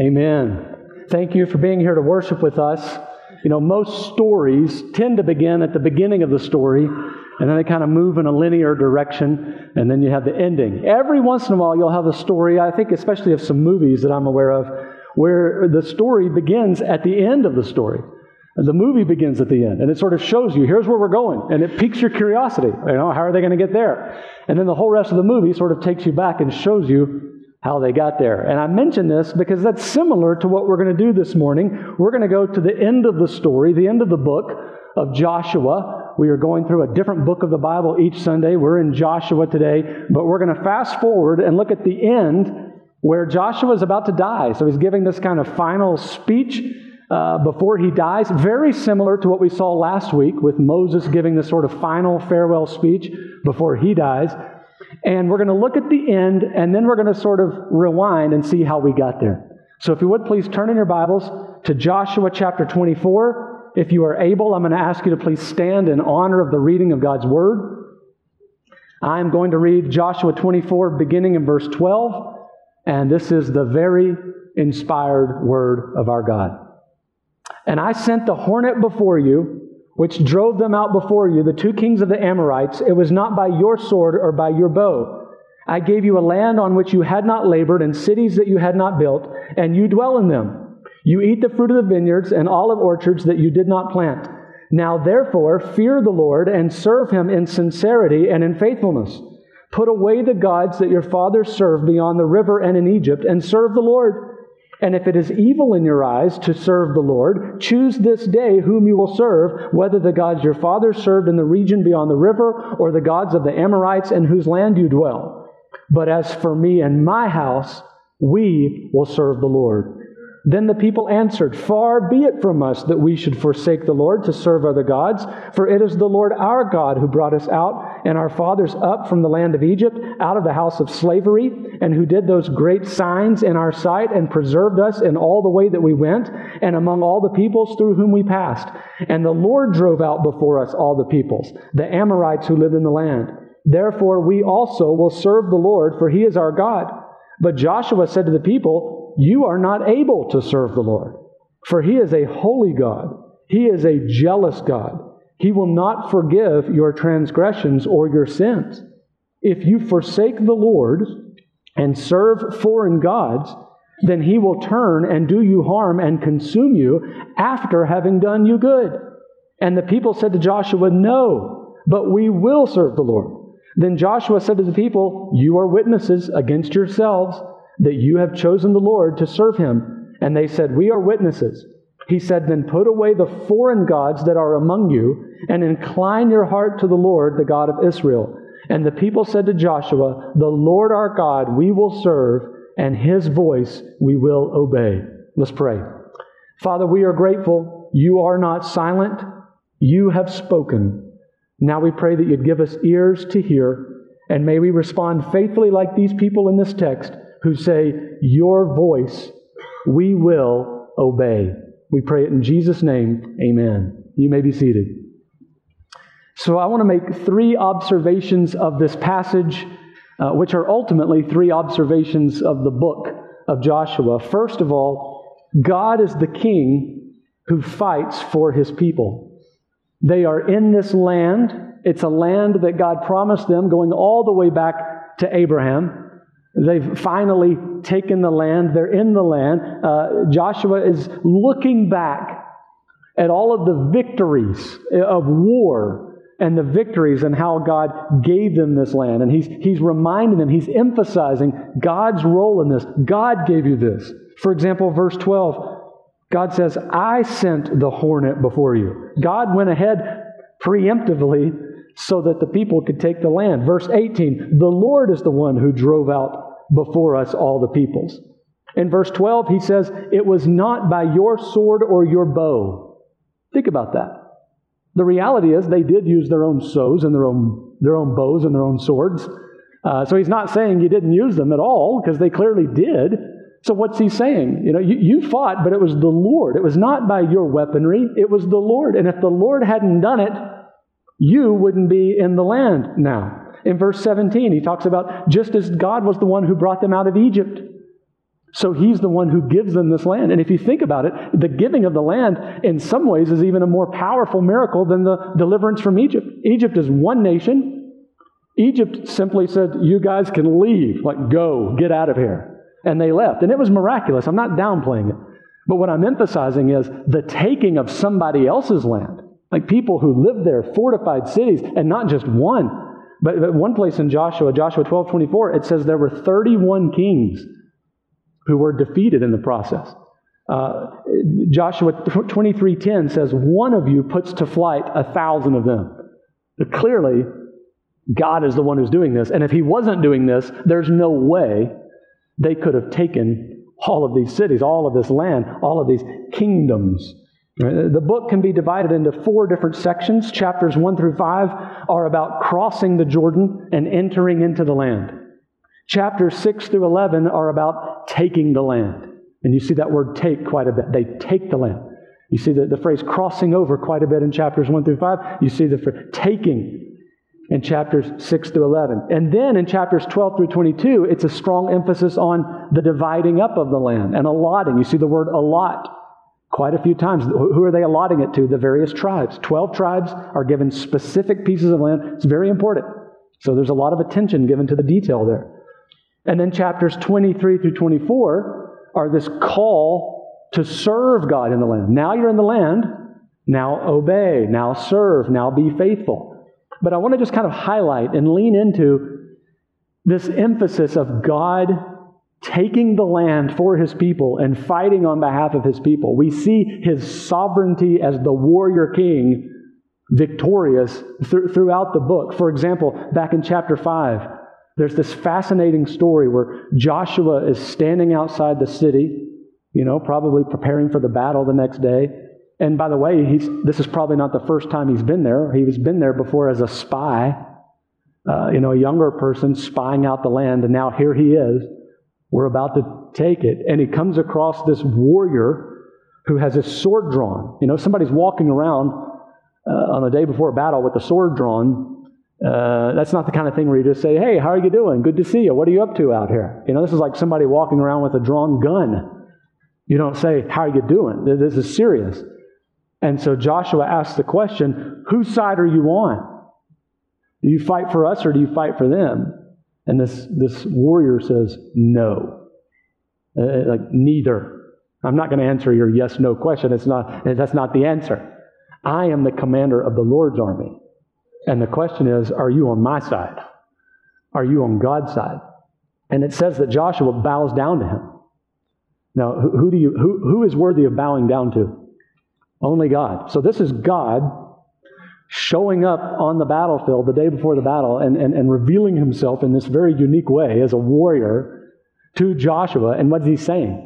Amen. Thank you for being here to worship with us. You know, most stories tend to begin at the beginning of the story, and then they kind of move in a linear direction, and then you have the ending. Every once in a while, you'll have a story, I think, especially of some movies that I'm aware of, where the story begins at the end of the story. The movie begins at the end, and it sort of shows you here's where we're going, and it piques your curiosity. You know, how are they going to get there? And then the whole rest of the movie sort of takes you back and shows you how they got there. And I mention this because that's similar to what we're going to do this morning. We're going to go to the end of the story, the end of the book of Joshua. We are going through a different book of the Bible each Sunday. We're in Joshua today, but we're going to fast forward and look at the end where Joshua is about to die. So he's giving this kind of final speech uh, before he dies, very similar to what we saw last week with Moses giving this sort of final farewell speech before he dies. And we're going to look at the end, and then we're going to sort of rewind and see how we got there. So if you would please turn in your Bibles to Joshua chapter 24. If you are able, I'm going to ask you to please stand in honor of the reading of God's Word. I'm going to read Joshua 24, beginning in verse 12, and this is the very inspired Word of our God. And I sent the hornet before you which drove them out before you, the two kings of the Amorites, it was not by your sword or by your bow. I gave you a land on which you had not labored, and cities that you had not built, and you dwell in them. You eat the fruit of the vineyards and olive orchards that you did not plant. Now, therefore, fear the Lord and serve him in sincerity and in faithfulness. Put away the gods that your fathers served beyond the river and in Egypt, and serve the Lord. And if it is evil in your eyes to serve the Lord, choose this day whom you will serve, whether the gods your fathers served in the region beyond the river, or the gods of the Amorites in whose land you dwell. But as for me and my house, we will serve the Lord. Then the people answered, Far be it from us that we should forsake the Lord to serve other gods, for it is the Lord our God who brought us out and our fathers up from the land of Egypt, out of the house of slavery, and who did those great signs in our sight and preserved us in all the way that we went, and among all the peoples through whom we passed. And the Lord drove out before us all the peoples, the Amorites who lived in the land. Therefore we also will serve the Lord, for he is our God. But Joshua said to the people, you are not able to serve the Lord. For he is a holy God. He is a jealous God. He will not forgive your transgressions or your sins. If you forsake the Lord and serve foreign gods, then he will turn and do you harm and consume you after having done you good. And the people said to Joshua, No, but we will serve the Lord. Then Joshua said to the people, You are witnesses against yourselves that you have chosen the Lord to serve him. And they said, We are witnesses. He said, Then put away the foreign gods that are among you, and incline your heart to the Lord, the God of Israel. And the people said to Joshua, The Lord our God we will serve, and his voice we will obey. Let's pray. Father, we are grateful. You are not silent. You have spoken. Now we pray that you'd give us ears to hear, and may we respond faithfully like these people in this text who say, Your voice we will obey. We pray it in Jesus' name. Amen. You may be seated. So, I want to make three observations of this passage, uh, which are ultimately three observations of the book of Joshua. First of all, God is the king who fights for his people. They are in this land. It's a land that God promised them going all the way back to Abraham. They've finally taken the land. They're in the land. Uh, Joshua is looking back at all of the victories of war and the victories and how God gave them this land. And he's, he's reminding them, he's emphasizing God's role in this. God gave you this. For example, verse 12, God says, I sent the hornet before you. God went ahead preemptively so that the people could take the land. Verse 18, the Lord is the one who drove out before us all the peoples. In verse 12, he says, It was not by your sword or your bow. Think about that. The reality is they did use their own sows and their own, their own bows and their own swords. Uh, so he's not saying you didn't use them at all, because they clearly did. So what's he saying? You know, you, you fought, but it was the Lord. It was not by your weaponry, it was the Lord. And if the Lord hadn't done it, you wouldn't be in the land now. In verse 17, he talks about just as God was the one who brought them out of Egypt. So he's the one who gives them this land. And if you think about it, the giving of the land in some ways is even a more powerful miracle than the deliverance from Egypt. Egypt is one nation. Egypt simply said, You guys can leave. Like, go, get out of here. And they left. And it was miraculous. I'm not downplaying it. But what I'm emphasizing is the taking of somebody else's land. Like people who lived there, fortified cities, and not just one. But, but one place in Joshua, Joshua 12 24, it says there were 31 kings who were defeated in the process. Uh, Joshua 23:10 says, "One of you puts to flight a thousand of them." But clearly, God is the one who's doing this, and if He wasn't doing this, there's no way they could have taken all of these cities, all of this land, all of these kingdoms. The book can be divided into four different sections. Chapters 1 through 5 are about crossing the Jordan and entering into the land. Chapters 6 through 11 are about taking the land. And you see that word take quite a bit. They take the land. You see the, the phrase crossing over quite a bit in chapters 1 through 5. You see the phrase taking in chapters 6 through 11. And then in chapters 12 through 22, it's a strong emphasis on the dividing up of the land and allotting. You see the word allot quite a few times. Who are they allotting it to? The various tribes. 12 tribes are given specific pieces of land. It's very important. So there's a lot of attention given to the detail there. And then chapters 23 through 24 are this call to serve God in the land. Now you're in the land, now obey, now serve, now be faithful. But I want to just kind of highlight and lean into this emphasis of God taking the land for his people and fighting on behalf of his people. We see his sovereignty as the warrior king victorious th- throughout the book. For example, back in chapter 5, there's this fascinating story where Joshua is standing outside the city, you know, probably preparing for the battle the next day. And by the way, he's, this is probably not the first time he's been there. He was been there before as a spy, uh, you know, a younger person spying out the land. And now here he is. We're about to take it. And he comes across this warrior who has his sword drawn. You know, somebody's walking around uh, on the day before a battle with a sword drawn uh, that's not the kind of thing where you just say, hey, how are you doing? Good to see you. What are you up to out here? You know, this is like somebody walking around with a drawn gun. You don't say, how are you doing? This is serious. And so Joshua asks the question, whose side are you on? Do you fight for us or do you fight for them? And this, this warrior says, no. Uh, uh like, neither. I'm not going to answer your yes no question. It's not, that's not the answer. I am the commander of the Lord's army. And the question is, are you on my side? Are you on God's side? And it says that Joshua bows down to him. Now, who, do you, who, who is worthy of bowing down to? Only God. So this is God showing up on the battlefield the day before the battle and, and, and revealing himself in this very unique way as a warrior to Joshua. And what is he saying?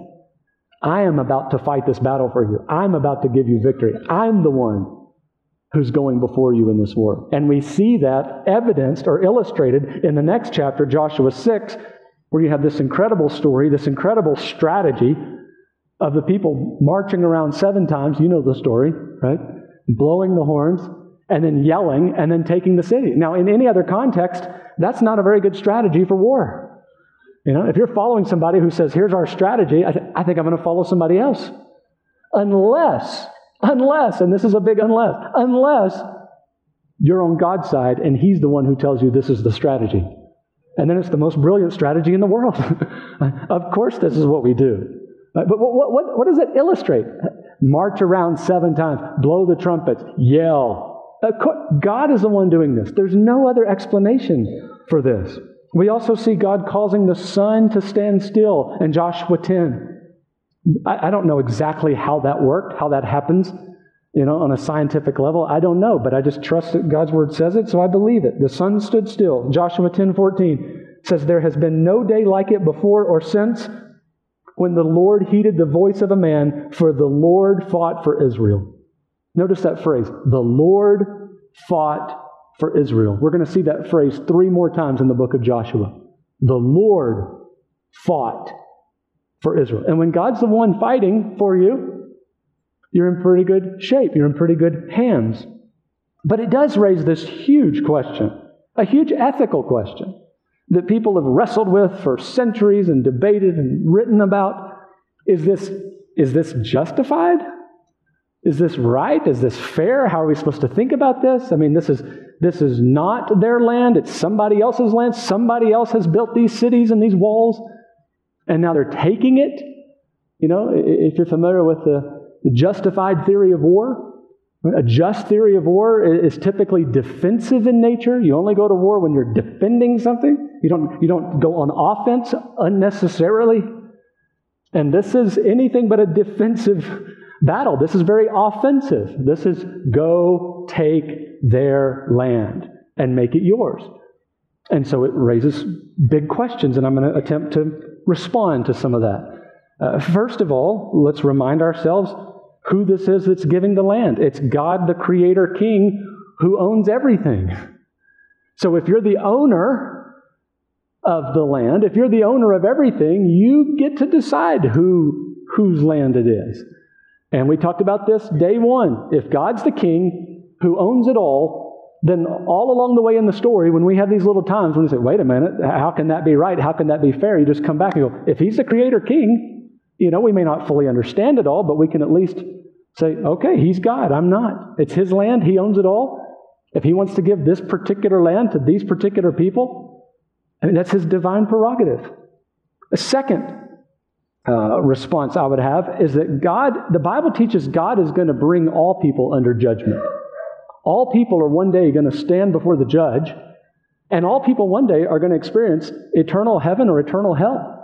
I am about to fight this battle for you. I'm about to give you victory. I'm the one who's going before you in this war. And we see that evidenced or illustrated in the next chapter, Joshua 6, where you have this incredible story, this incredible strategy of the people marching around seven times. You know the story, right? Blowing the horns and then yelling and then taking the city. Now, in any other context, that's not a very good strategy for war. You know, if you're following somebody who says, here's our strategy, I, th- I think I'm going to follow somebody else. Unless Unless, and this is a big unless, unless you're on God's side and He's the one who tells you this is the strategy. And then it's the most brilliant strategy in the world. of course, this is what we do. But what, what, what does it illustrate? March around seven times, blow the trumpets, yell. Uh, God is the one doing this. There's no other explanation for this. We also see God causing the sun to stand still in Joshua 10. I, I don't know exactly how that worked, how that happens, you know, on a scientific level. I don't know, but I just trust that God's word says it, so I believe it. The sun stood still. Joshua 10 14 says, There has been no day like it before or since when the Lord heeded the voice of a man, for the Lord fought for Israel. Notice that phrase, the Lord fought for Israel. We're going to see that phrase three more times in the book of Joshua. The Lord fought for Israel. And when God's the one fighting for you, you're in pretty good shape. You're in pretty good hands. But it does raise this huge question, a huge ethical question. that people have wrestled with for centuries and debated and written about. Is this, is this justified? Is this right? Is this fair? How are we supposed to think about this? I mean, this is, this is not their land, it's somebody else's land. Somebody else has built these cities and these walls, and now they're taking it. You know, if you're familiar with the, the justified theory of war, a just theory of war is typically defensive in nature. You only go to war when you're defending something. You don't, you don't go on offense unnecessarily. And this is anything but a defensive battle. This is very offensive. This is go take their land and make it yours. And so it raises big questions, and I'm going to attempt to respond to some of that. Uh, first of all, let's remind ourselves who this is that's giving the land. It's God, the Creator King, who owns everything. So if you're the owner of the land, if you're the owner of everything, you get to decide who whose land it is. And we talked about this day one. If God's the king who owns it all, then all along the way in the story, when we have these little times when we say, wait a minute, how can that be right? How can that be fair? You just come back and go, if he's the creator king, you know, we may not fully understand it all, but we can at least say, okay, he's God, I'm not. It's his land, he owns it all. If he wants to give this particular land to these particular people, I mean, that's his divine prerogative. A second uh, response I would have is that God, the Bible teaches God is going to bring all people under judgment. All people are one day going to stand before the judge, and all people one day are going to experience eternal heaven or eternal hell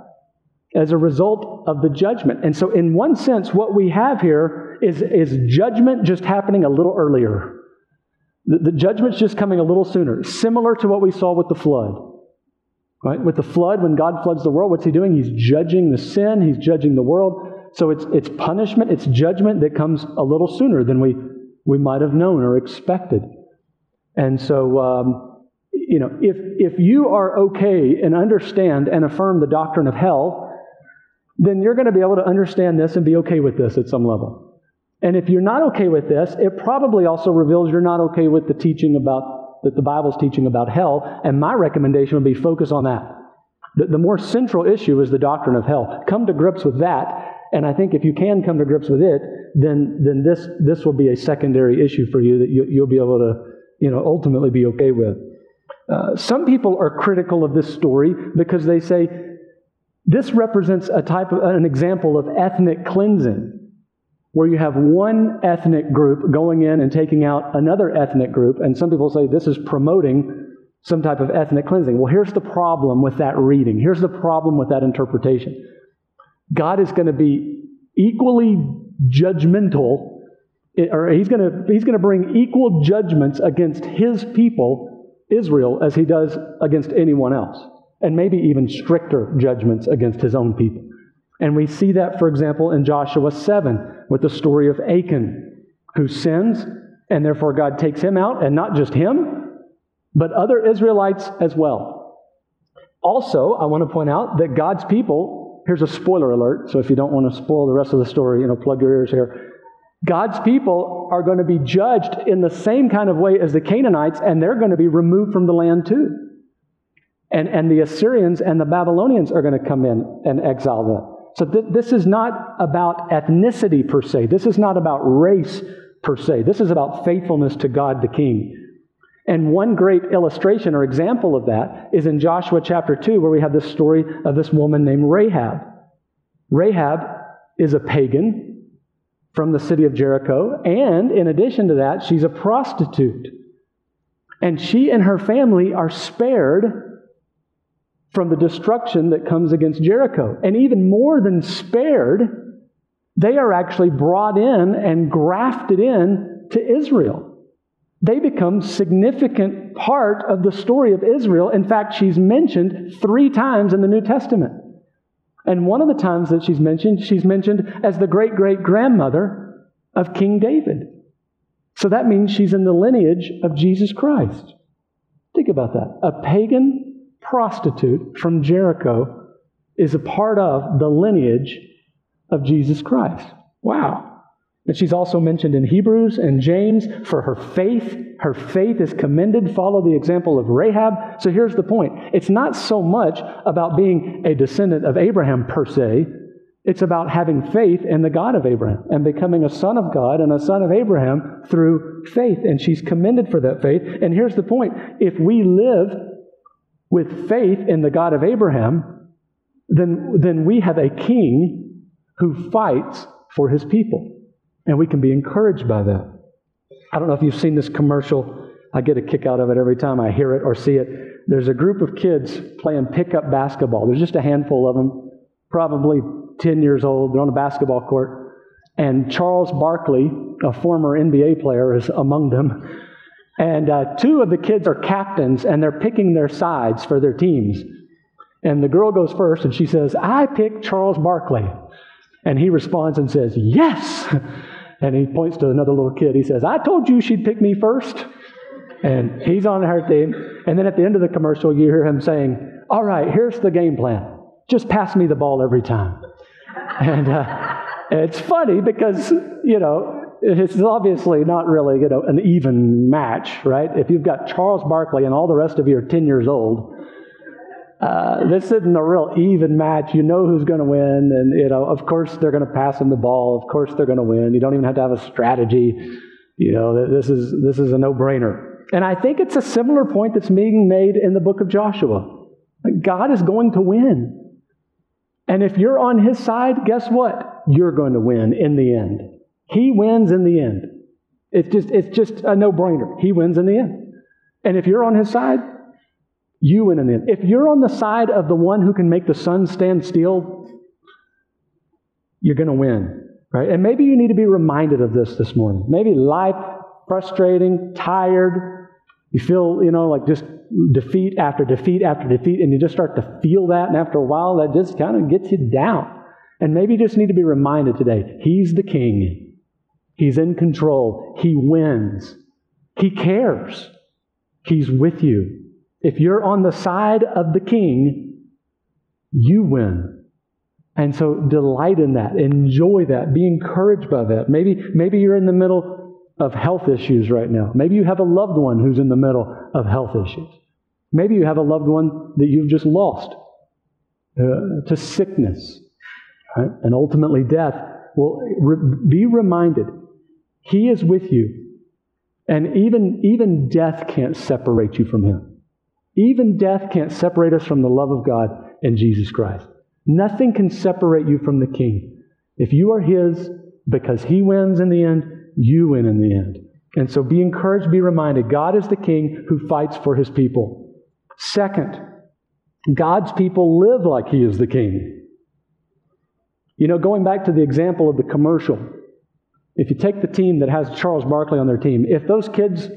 as a result of the judgment. And so, in one sense, what we have here is, is judgment just happening a little earlier. The, the judgment's just coming a little sooner, similar to what we saw with the flood. Right? With the flood, when God floods the world, what's He doing? He's judging the sin, He's judging the world. So it's, it's punishment, it's judgment that comes a little sooner than we, we might have known or expected. And so, um, you know, if, if you are okay and understand and affirm the doctrine of hell, then you're going to be able to understand this and be okay with this at some level. And if you're not okay with this, it probably also reveals you're not okay with the teaching about, that the Bible's teaching about hell. And my recommendation would be focus on that. The, the more central issue is the doctrine of hell. Come to grips with that. And I think if you can come to grips with it, then, then this, this will be a secondary issue for you that you, you'll be able to, you know, ultimately be okay with. Uh, some people are critical of this story because they say this represents a type of an example of ethnic cleansing, where you have one ethnic group going in and taking out another ethnic group, and some people say this is promoting some type of ethnic cleansing. Well, here's the problem with that reading. Here's the problem with that interpretation. God is going to be equally judgmental, eh, or he's going to, he's going to bring equal judgments against his people, Israel, as he does against anyone else and maybe even stricter judgments against his own people. And we see that, for example, in Joshua 7 with the story of Achan, who sins, and therefore God takes him out, and not just him, but other Israelites as well. Also, I want to point out that God's people, here's a spoiler alert, so if you don't want to spoil the rest of the story, you know, plug your ears here. God's people are going to be judged in the same kind of way as the Canaanites, and they're going to be removed from the land too. And, and the Assyrians and the Babylonians are going to come in and exile them. So th- this is not about ethnicity per se. This is not about race per se. This is about faithfulness to God the King. And one great illustration or example of that is in Joshua chapter 2, where we have this story of this woman named Rahab. Rahab is a pagan from the city of Jericho, and in addition to that, she's a prostitute. And she and her family are spared from the destruction that comes against Jericho. And even more than spared, they are actually brought in and grafted in to Israel. They become significant part of the story of Israel. In fact, she's mentioned three times in the New Testament. And one of the times that she's mentioned, she's mentioned as the great great grandmother of King David. So that means she's in the lineage of Jesus Christ. Think about that. A pagan prostitute from Jericho is a part of the lineage of Jesus Christ. Wow. And she's also mentioned in Hebrews and James for her faith. Her faith is commended. Follow the example of Rahab. So here's the point it's not so much about being a descendant of Abraham per se, it's about having faith in the God of Abraham and becoming a son of God and a son of Abraham through faith. And she's commended for that faith. And here's the point if we live with faith in the God of Abraham, then, then we have a king who fights for his people. And we can be encouraged by that. I don't know if you've seen this commercial. I get a kick out of it every time I hear it or see it. There's a group of kids playing pickup basketball. There's just a handful of them, probably 10 years old. They're on a basketball court. And Charles Barkley, a former NBA player, is among them. And uh, two of the kids are captains, and they're picking their sides for their teams. And the girl goes first, and she says, I pick Charles Barkley. And he responds and says, Yes. And he points to another little kid. He says, I told you she'd pick me first. And he's on her team. And then at the end of the commercial, you hear him saying, All right, here's the game plan. Just pass me the ball every time. And uh, it's funny because, you know, it's obviously not really, you know, an even match, right? If you've got Charles Barkley and all the rest of you are 10 years old, uh, this isn't a real even match. You know who's going to win, and you know, of course, they're going to pass him the ball. Of course, they're going to win. You don't even have to have a strategy. You know, this is this is a no-brainer. And I think it's a similar point that's being made in the book of Joshua. God is going to win, and if you're on His side, guess what? You're going to win in the end. He wins in the end. It's just it's just a no-brainer. He wins in the end. And if you're on His side, you win in the end. If you're on the side of the one who can make the sun stand still, you're going to win, right? And maybe you need to be reminded of this this morning. Maybe life frustrating, tired. You feel, you know, like just defeat after defeat after defeat, and you just start to feel that, and after a while, that just kind of gets you down. And maybe you just need to be reminded today He's the King, He's in control, He wins, He cares, He's with you. If you're on the side of the king, you win. And so delight in that, enjoy that, be encouraged by that. Maybe, maybe you're in the middle of health issues right now. Maybe you have a loved one who's in the middle of health issues. Maybe you have a loved one that you've just lost uh, to sickness right? and ultimately death. Well, re- be reminded, He is with you. And even, even death can't separate you from Him. Even death can't separate us from the love of God and Jesus Christ. Nothing can separate you from the King. If you are His, because He wins in the end, you win in the end. And so be encouraged, be reminded God is the King who fights for His people. Second, God's people live like He is the King. You know, going back to the example of the commercial, if you take the team that has Charles Barkley on their team, if those kids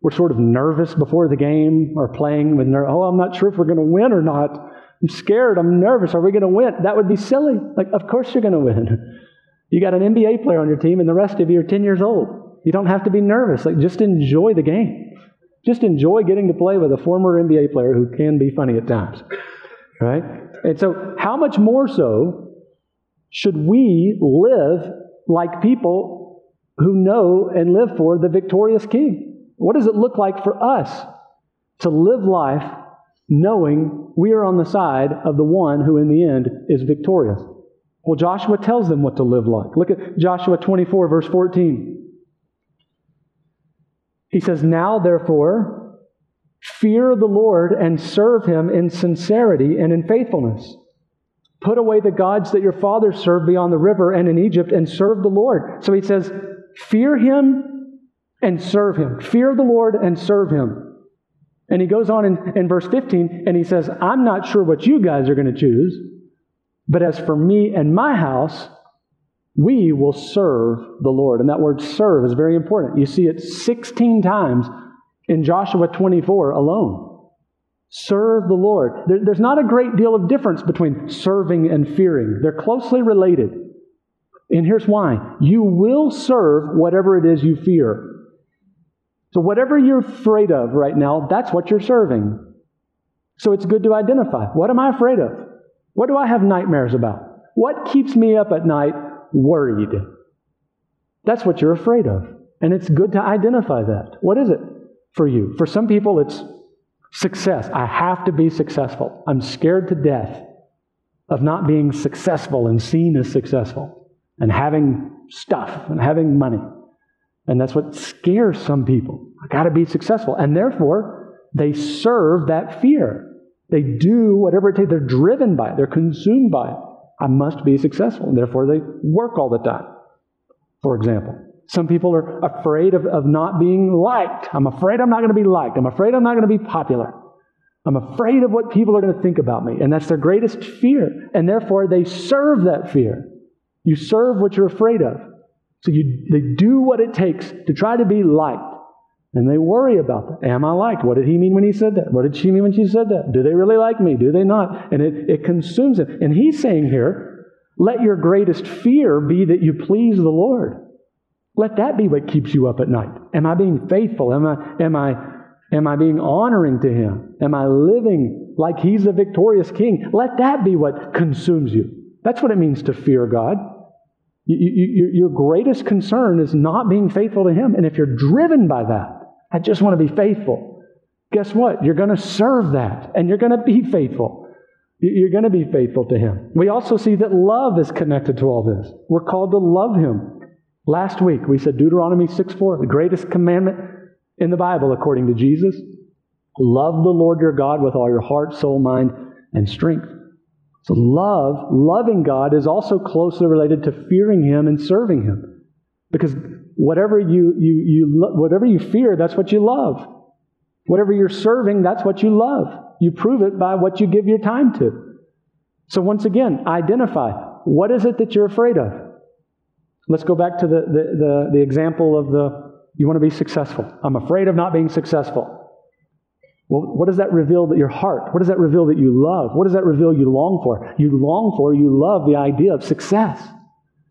we're sort of nervous before the game or playing with oh i'm not sure if we're going to win or not. I'm scared. I'm nervous. Are we going to win? That would be silly. Like of course you're going to win. You got an nba player on your team and the rest of you are 10 years old. You don't have to be nervous. Like just enjoy the game. Just enjoy getting to play with a former nba player who can be funny at times. Right? And so how much more so should we live like people who know and live for the victorious king what does it look like for us to live life knowing we are on the side of the one who in the end is victorious? Well, Joshua tells them what to live like. Look at Joshua 24, verse 14. He says, Now therefore, fear the Lord and serve him in sincerity and in faithfulness. Put away the gods that your fathers served beyond the river and in Egypt and serve the Lord. So he says, Fear him and serve him. Fear the Lord and serve him. And he goes on in, in verse 15 and he says, I'm not sure what you guys are going to choose, but as for me and my house, we will serve the Lord. And that word serve is very important. You see it 16 times in Joshua 24 alone. Serve the Lord. There, there's not a great deal of difference between serving and fearing, they're closely related. And here's why you will serve whatever it is you fear. So, whatever you're afraid of right now, that's what you're serving. So, it's good to identify what am I afraid of? What do I have nightmares about? What keeps me up at night worried? That's what you're afraid of. And it's good to identify that. What is it for you? For some people, it's success. I have to be successful. I'm scared to death of not being successful and seen as successful and having stuff and having money. And that's what scares some people. I got to be successful. And therefore, they serve that fear. They do whatever it takes. They're driven by it, they're consumed by it. I must be successful. And therefore, they work all the time, for example. Some people are afraid of, of not being liked. I'm afraid I'm not going to be liked. I'm afraid I'm not going to be popular. I'm afraid of what people are going to think about me. And that's their greatest fear. And therefore, they serve that fear. You serve what you're afraid of. So you, they do what it takes to try to be liked. And they worry about that. Am I liked? What did he mean when he said that? What did she mean when she said that? Do they really like me? Do they not? And it, it consumes them. And he's saying here, let your greatest fear be that you please the Lord. Let that be what keeps you up at night. Am I being faithful? Am I, am I, am I being honoring to him? Am I living like he's the victorious king? Let that be what consumes you. That's what it means to fear God. You, you, your greatest concern is not being faithful to him. And if you're driven by that, I just want to be faithful. Guess what? You're going to serve that and you're going to be faithful. You're going to be faithful to Him. We also see that love is connected to all this. We're called to love Him. Last week we said Deuteronomy 6 4, the greatest commandment in the Bible according to Jesus. Love the Lord your God with all your heart, soul, mind, and strength. So love, loving God is also closely related to fearing Him and serving Him. Because whatever you, you, you, whatever you fear, that's what you love. Whatever you're serving, that's what you love. You prove it by what you give your time to. So once again, identify what is it that you're afraid of? Let's go back to the, the, the, the example of the you want to be successful. I'm afraid of not being successful. Well, what does that reveal that your heart? What does that reveal that you love? What does that reveal you long for? You long for, you love the idea of success.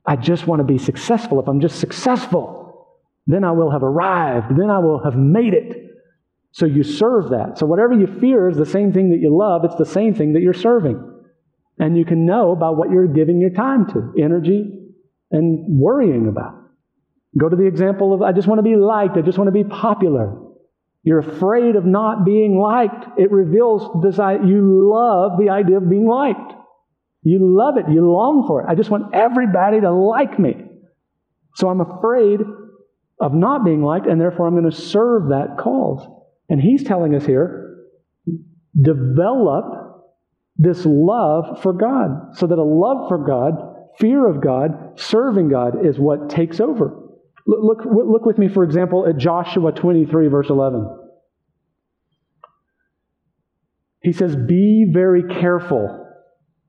I just want to be successful. If I'm just successful, then I will have arrived. Then I will have made it. So you serve that. So whatever you fear is the same thing that you love, it's the same thing that you're serving. And you can know about what you're giving your time to energy and worrying about. Go to the example of I just want to be liked, I just want to be popular. You're afraid of not being liked. It reveals this you love the idea of being liked. You love it. You long for it. I just want everybody to like me. So I'm afraid of not being liked, and therefore I'm going to serve that cause. And he's telling us here develop this love for God, so that a love for God, fear of God, serving God is what takes over. Look, look, with me, for example, at Joshua 23, verse 11. He says, Be very careful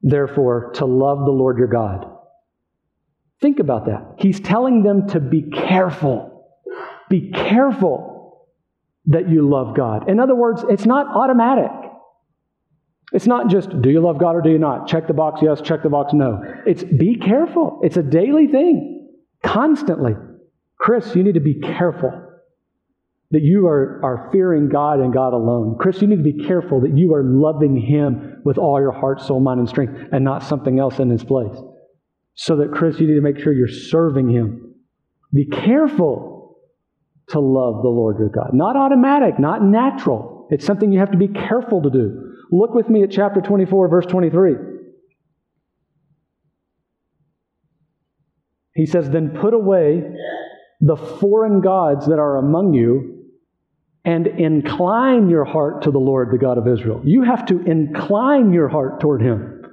therefore, to love the Lord your God. Think about that. He's telling them to be careful. Be careful that you love God. In other words, it's not automatic. It's not just, do you love God or do you not? Check the box yes, check the box no. It's be careful. It's a daily thing, constantly. Chris, you need to be careful that you are, are fearing God and God alone. Chris, you need to be careful that you are loving Him with all your heart, soul, mind, and strength and not something else in His place. So that, Chris, you need to make sure you're serving Him. Be careful to love the Lord your God. Not automatic, not natural. It's something you have to be careful to do. Look with me at chapter 24, verse 23. He says, Then put away the foreign gods that are among you and incline your heart to the Lord, the God of Israel. You have to incline your heart toward Him.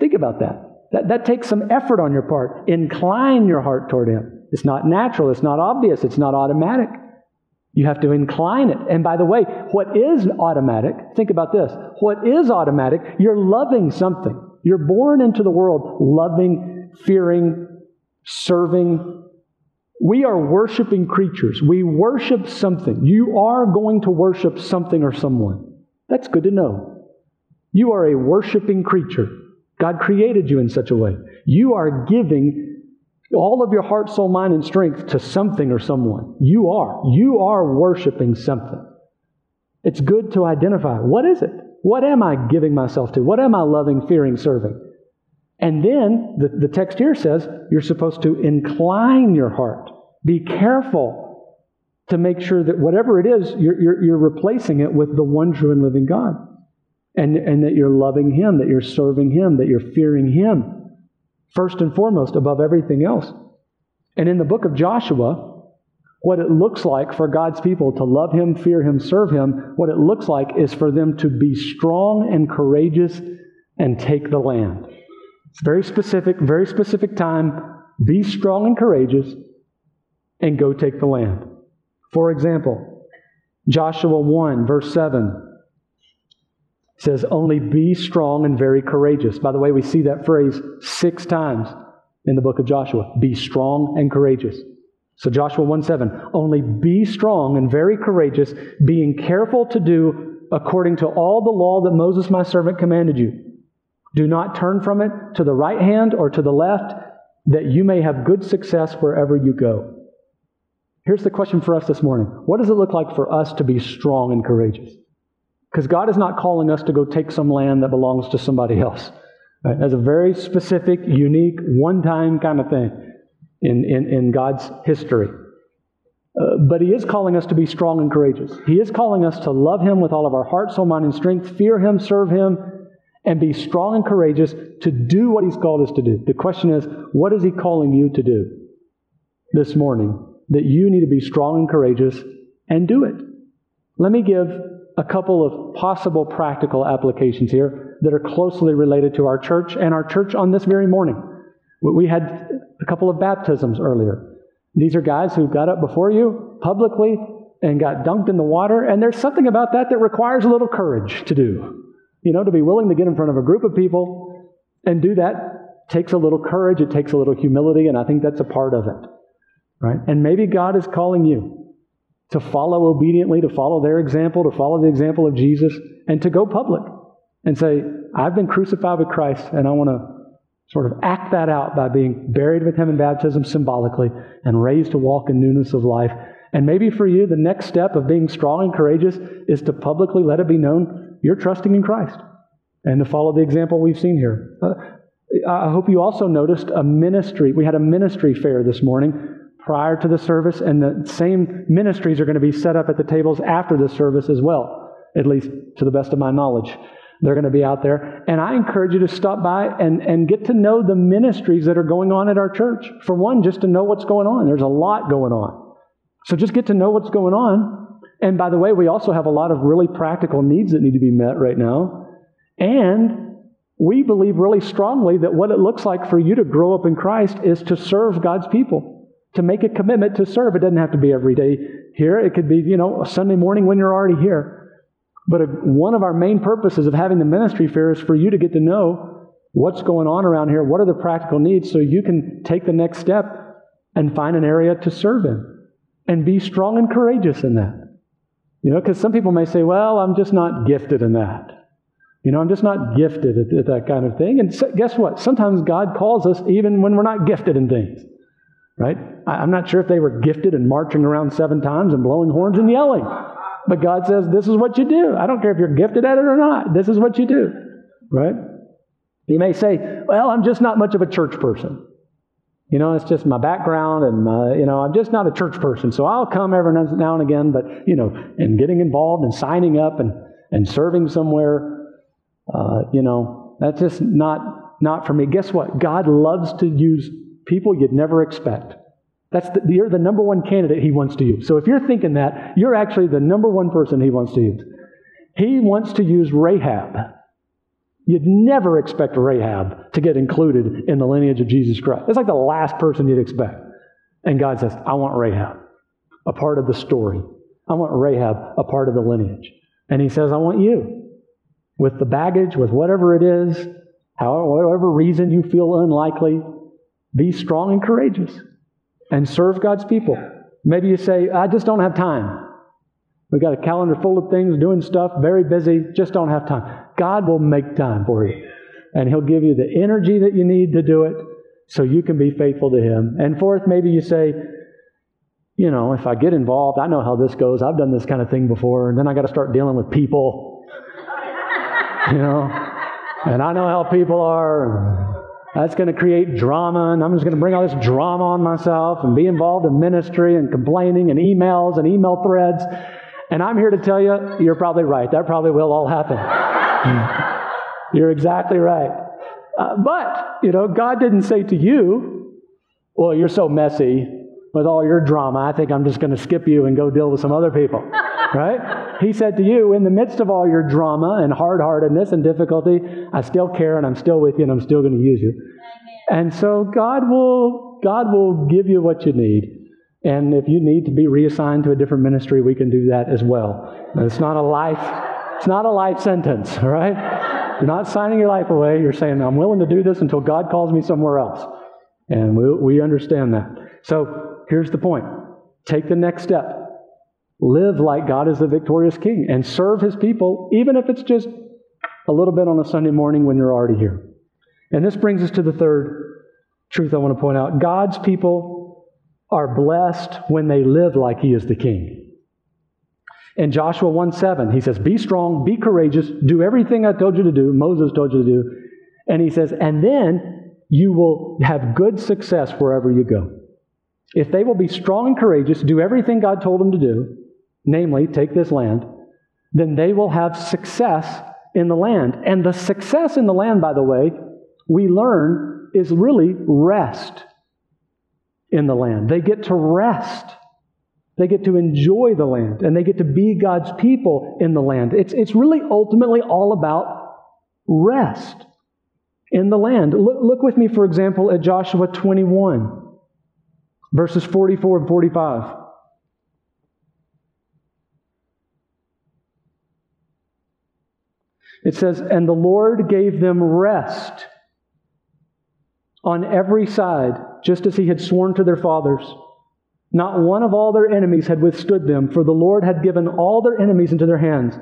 Think about that. That, that takes some effort on your part. Incline your heart toward Him. It's not natural, it's not obvious, it's not automatic. You have to incline it. And by the way, what is automatic, think about this. What is automatic, you're loving something. You're born into the world loving, fearing, serving, we are worshiping creatures. We worship something. You are going to worship something or someone. That's good to know. You are a worshiping creature. God created you in such a way. You are giving all of your heart, soul, mind, and strength to something or someone. You are. You are worshiping something. It's good to identify what is it? What am I giving myself to? What am I loving, fearing, serving? And then the, the text here says you're supposed to incline your heart. Be careful to make sure that whatever it is, you're, you're, you're replacing it with the one true and living God. And, and that you're loving Him, that you're serving Him, that you're fearing Him, first and foremost, above everything else. And in the book of Joshua, what it looks like for God's people to love Him, fear Him, serve Him, what it looks like is for them to be strong and courageous and take the land. It's very specific, very specific time. Be strong and courageous and go take the land. For example, Joshua 1, verse 7 says, Only be strong and very courageous. By the way, we see that phrase six times in the book of Joshua. Be strong and courageous. So Joshua 1 7, only be strong and very courageous, being careful to do according to all the law that Moses my servant commanded you. Do not turn from it to the right hand or to the left, that you may have good success wherever you go. Here's the question for us this morning What does it look like for us to be strong and courageous? Because God is not calling us to go take some land that belongs to somebody else. Right? That's a very specific, unique, one time kind of thing in, in, in God's history. Uh, but He is calling us to be strong and courageous. He is calling us to love Him with all of our heart, soul, mind, and strength, fear Him, serve Him, and be strong and courageous to do what He's called us to do. The question is, what is He calling you to do this morning that you need to be strong and courageous and do it? Let me give a couple of possible practical applications here that are closely related to our church and our church on this very morning. We had a couple of baptisms earlier. These are guys who got up before you publicly and got dunked in the water, and there's something about that that requires a little courage to do. You know, to be willing to get in front of a group of people and do that takes a little courage, it takes a little humility, and I think that's a part of it. Right? And maybe God is calling you to follow obediently, to follow their example, to follow the example of Jesus, and to go public and say, I've been crucified with Christ, and I want to sort of act that out by being buried with him in baptism symbolically and raised to walk in newness of life. And maybe for you, the next step of being strong and courageous is to publicly let it be known you're trusting in Christ and to follow the example we've seen here. Uh, I hope you also noticed a ministry. We had a ministry fair this morning prior to the service, and the same ministries are going to be set up at the tables after the service as well, at least to the best of my knowledge. They're going to be out there. And I encourage you to stop by and, and get to know the ministries that are going on at our church. For one, just to know what's going on. There's a lot going on. So just get to know what's going on. And by the way, we also have a lot of really practical needs that need to be met right now. And we believe really strongly that what it looks like for you to grow up in Christ is to serve God's people, to make a commitment to serve. It doesn't have to be every day here. It could be, you know, a Sunday morning when you're already here. But a, one of our main purposes of having the ministry fair is for you to get to know what's going on around here, what are the practical needs, so you can take the next step and find an area to serve in and be strong and courageous in that. You know, because some people may say, well, I'm just not gifted in that. You know, I'm just not gifted at, at that kind of thing. And so, guess what? Sometimes God calls us even when we're not gifted in things. Right? I'm not sure if they were gifted in marching around seven times and blowing horns and yelling. But God says, this is what you do. I don't care if you're gifted at it or not. This is what you do. Right? You may say, well, I'm just not much of a church person. You know, it's just my background, and uh, you know, I'm just not a church person. So I'll come every now and again, but you know, and getting involved and signing up and and serving somewhere, uh, you know, that's just not not for me. Guess what? God loves to use people you'd never expect. That's the, you're the number one candidate he wants to use. So if you're thinking that, you're actually the number one person he wants to use. He wants to use Rahab. You'd never expect Rahab to get included in the lineage of Jesus Christ. It's like the last person you'd expect. And God says, I want Rahab, a part of the story. I want Rahab, a part of the lineage. And he says, I want you, with the baggage, with whatever it is, however, whatever reason you feel unlikely, be strong and courageous and serve God's people. Maybe you say, I just don't have time. We've got a calendar full of things, doing stuff, very busy, just don't have time. God will make time for you. And He'll give you the energy that you need to do it so you can be faithful to Him. And fourth, maybe you say, you know, if I get involved, I know how this goes. I've done this kind of thing before, and then I got to start dealing with people. you know, and I know how people are. That's going to create drama, and I'm just going to bring all this drama on myself and be involved in ministry and complaining and emails and email threads. And I'm here to tell you, you're probably right. That probably will all happen. you're exactly right. Uh, but, you know, God didn't say to you, well, you're so messy with all your drama, I think I'm just going to skip you and go deal with some other people. right? He said to you, in the midst of all your drama and hard heartedness and difficulty, I still care and I'm still with you and I'm still going to use you. And so God will, God will give you what you need. And if you need to be reassigned to a different ministry, we can do that as well. It's not a life, it's not a life sentence, all right? You're not signing your life away. You're saying, I'm willing to do this until God calls me somewhere else. And we, we understand that. So here's the point take the next step. Live like God is the victorious king and serve his people, even if it's just a little bit on a Sunday morning when you're already here. And this brings us to the third truth I want to point out God's people are blessed when they live like he is the king. In Joshua 1 7, he says, Be strong, be courageous, do everything I told you to do, Moses told you to do. And he says, And then you will have good success wherever you go. If they will be strong and courageous, do everything God told them to do, namely, take this land, then they will have success in the land. And the success in the land, by the way, we learn is really rest in the land. They get to rest. They get to enjoy the land and they get to be God's people in the land. It's, it's really ultimately all about rest in the land. Look, look with me, for example, at Joshua 21, verses 44 and 45. It says, And the Lord gave them rest on every side just as he had sworn to their fathers. Not one of all their enemies had withstood them, for the Lord had given all their enemies into their hands.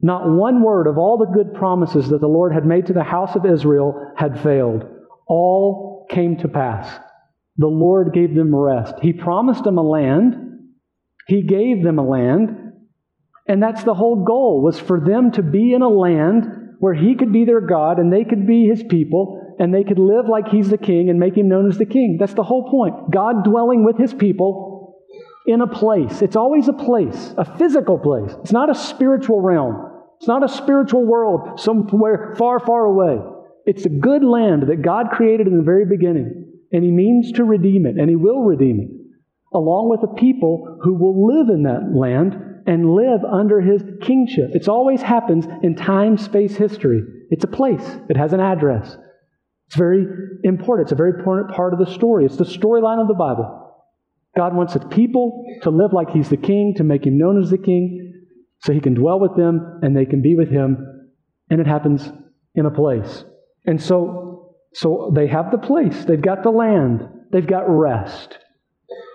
Not one word of all the good promises that the Lord had made to the house of Israel had failed. All came to pass. The Lord gave them rest. He promised them a land. He gave them a land. And that's the whole goal, was for them to be in a land where He could be their God and they could be His people and they could live like he's the king and make him known as the king. That's the whole point. God dwelling with his people in a place. It's always a place, a physical place. It's not a spiritual realm. It's not a spiritual world somewhere far, far away. It's a good land that God created in the very beginning, and he means to redeem it, and he will redeem it, along with a people who will live in that land and live under his kingship. It always happens in time, space, history. It's a place, it has an address. It's very important. It's a very important part of the story. It's the storyline of the Bible. God wants his people to live like he's the king, to make him known as the king, so he can dwell with them and they can be with him. And it happens in a place. And so, so they have the place, they've got the land, they've got rest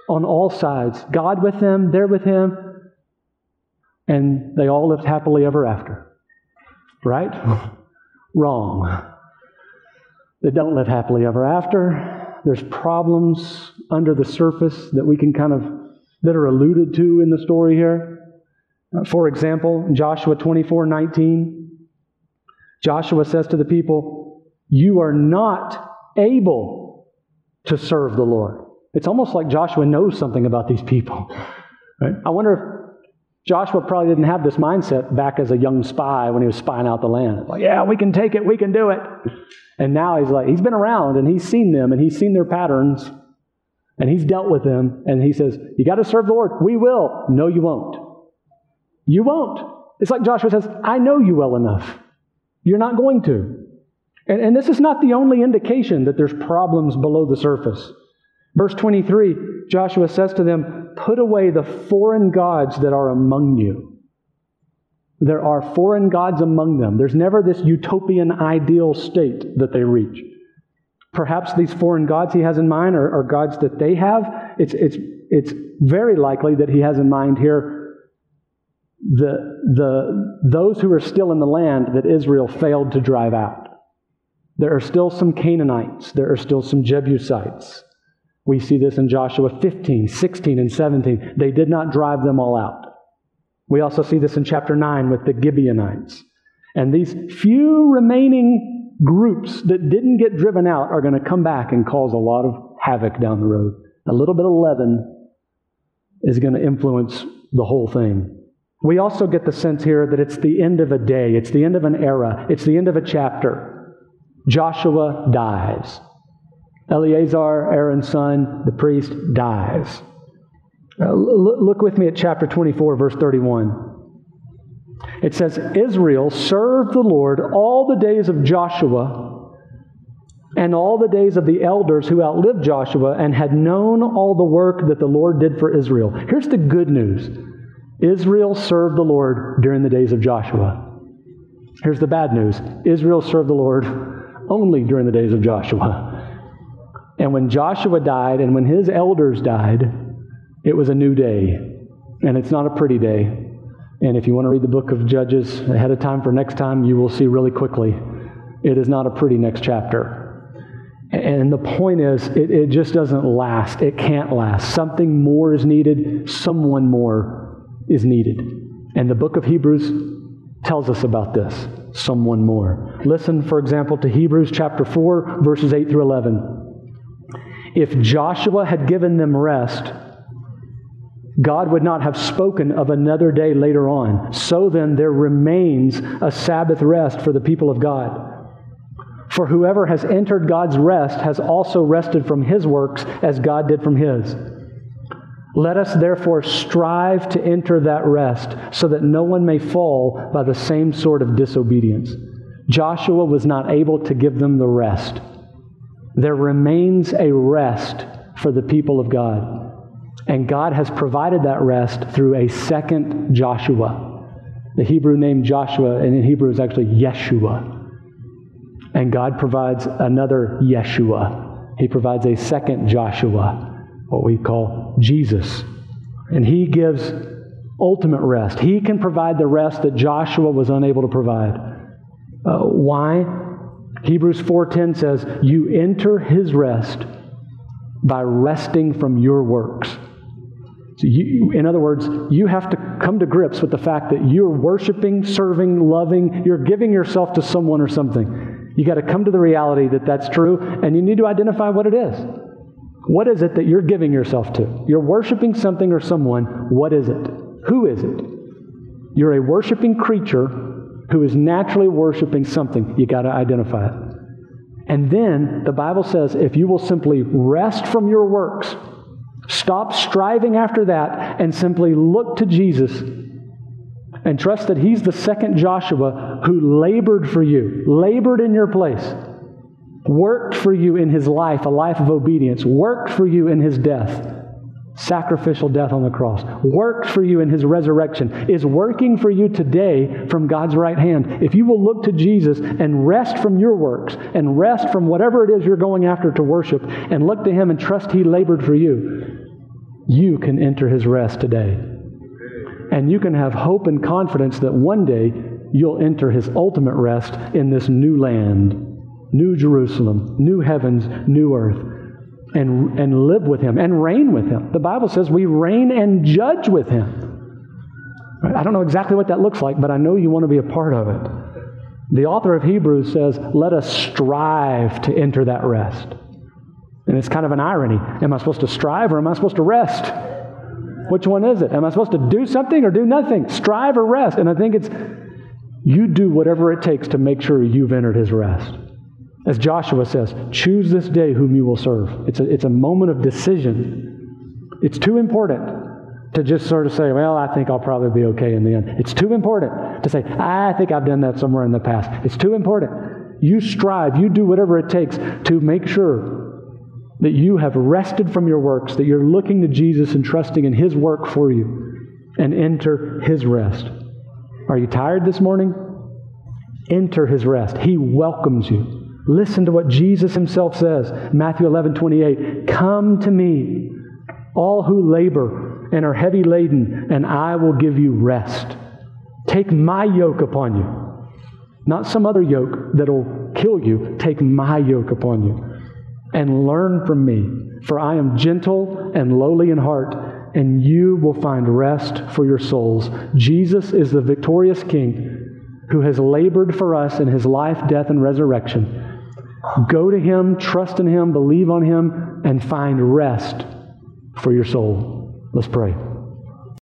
on all sides. God with them, they're with him, and they all lived happily ever after. Right? Wrong They don't live happily ever after. There's problems under the surface that we can kind of, that are alluded to in the story here. Uh, for example, Joshua 24 19, Joshua says to the people, You are not able to serve the Lord. It's almost like Joshua knows something about these people. Right? I wonder if Joshua probably didn't have this mindset back as a young spy when he was spying out the land. Like, yeah, we can take it, we can do it. And now he's like, he's been around and he's seen them and he's seen their patterns and he's dealt with them. And he says, You got to serve the Lord. We will. No, you won't. You won't. It's like Joshua says, I know you well enough. You're not going to. And, and this is not the only indication that there's problems below the surface. Verse 23, Joshua says to them, Put away the foreign gods that are among you. There are foreign gods among them. There's never this utopian ideal state that they reach. Perhaps these foreign gods he has in mind are, are gods that they have. It's, it's, it's very likely that he has in mind here the, the, those who are still in the land that Israel failed to drive out. There are still some Canaanites, there are still some Jebusites. We see this in Joshua 15, 16, and 17. They did not drive them all out. We also see this in chapter 9 with the Gibeonites. And these few remaining groups that didn't get driven out are going to come back and cause a lot of havoc down the road. A little bit of leaven is going to influence the whole thing. We also get the sense here that it's the end of a day, it's the end of an era, it's the end of a chapter. Joshua dies. Eleazar, Aaron's son, the priest, dies. Uh, look with me at chapter 24, verse 31. It says, Israel served the Lord all the days of Joshua and all the days of the elders who outlived Joshua and had known all the work that the Lord did for Israel. Here's the good news Israel served the Lord during the days of Joshua. Here's the bad news Israel served the Lord only during the days of Joshua. And when Joshua died and when his elders died, it was a new day. And it's not a pretty day. And if you want to read the book of Judges ahead of time for next time, you will see really quickly it is not a pretty next chapter. And the point is, it, it just doesn't last. It can't last. Something more is needed, someone more is needed. And the book of Hebrews tells us about this someone more. Listen, for example, to Hebrews chapter 4, verses 8 through 11. If Joshua had given them rest, God would not have spoken of another day later on. So then, there remains a Sabbath rest for the people of God. For whoever has entered God's rest has also rested from his works as God did from his. Let us therefore strive to enter that rest so that no one may fall by the same sort of disobedience. Joshua was not able to give them the rest. There remains a rest for the people of God. And God has provided that rest through a second Joshua. The Hebrew name Joshua, and in Hebrew is actually Yeshua. And God provides another Yeshua. He provides a second Joshua, what we call Jesus. And He gives ultimate rest. He can provide the rest that Joshua was unable to provide. Uh, why? Hebrews 4:10 says, "You enter his rest by resting from your works." So you, in other words, you have to come to grips with the fact that you're worshiping, serving, loving, you're giving yourself to someone or something. You got to come to the reality that that's true, and you need to identify what it is. What is it that you're giving yourself to? You're worshiping something or someone. What is it? Who is it? You're a worshiping creature who is naturally worshiping something. You got to identify it. And then the Bible says if you will simply rest from your works, Stop striving after that and simply look to Jesus and trust that He's the second Joshua who labored for you, labored in your place, worked for you in His life, a life of obedience, worked for you in His death, sacrificial death on the cross, worked for you in His resurrection, is working for you today from God's right hand. If you will look to Jesus and rest from your works and rest from whatever it is you're going after to worship and look to Him and trust He labored for you, you can enter his rest today. And you can have hope and confidence that one day you'll enter his ultimate rest in this new land, new Jerusalem, new heavens, new earth, and, and live with him and reign with him. The Bible says we reign and judge with him. I don't know exactly what that looks like, but I know you want to be a part of it. The author of Hebrews says, Let us strive to enter that rest. And it's kind of an irony. Am I supposed to strive or am I supposed to rest? Which one is it? Am I supposed to do something or do nothing? Strive or rest? And I think it's you do whatever it takes to make sure you've entered his rest. As Joshua says, choose this day whom you will serve. It's a, it's a moment of decision. It's too important to just sort of say, well, I think I'll probably be okay in the end. It's too important to say, I think I've done that somewhere in the past. It's too important. You strive, you do whatever it takes to make sure that you have rested from your works, that you're looking to Jesus and trusting in His work for you, and enter His rest. Are you tired this morning? Enter His rest. He welcomes you. Listen to what Jesus Himself says Matthew 11 28. Come to me, all who labor and are heavy laden, and I will give you rest. Take my yoke upon you. Not some other yoke that'll kill you. Take my yoke upon you and learn from me, for I am gentle and lowly in heart, and you will find rest for your souls. Jesus is the victorious King who has labored for us in his life, death, and resurrection. Go to him, trust in him, believe on him, and find rest for your soul. Let's pray.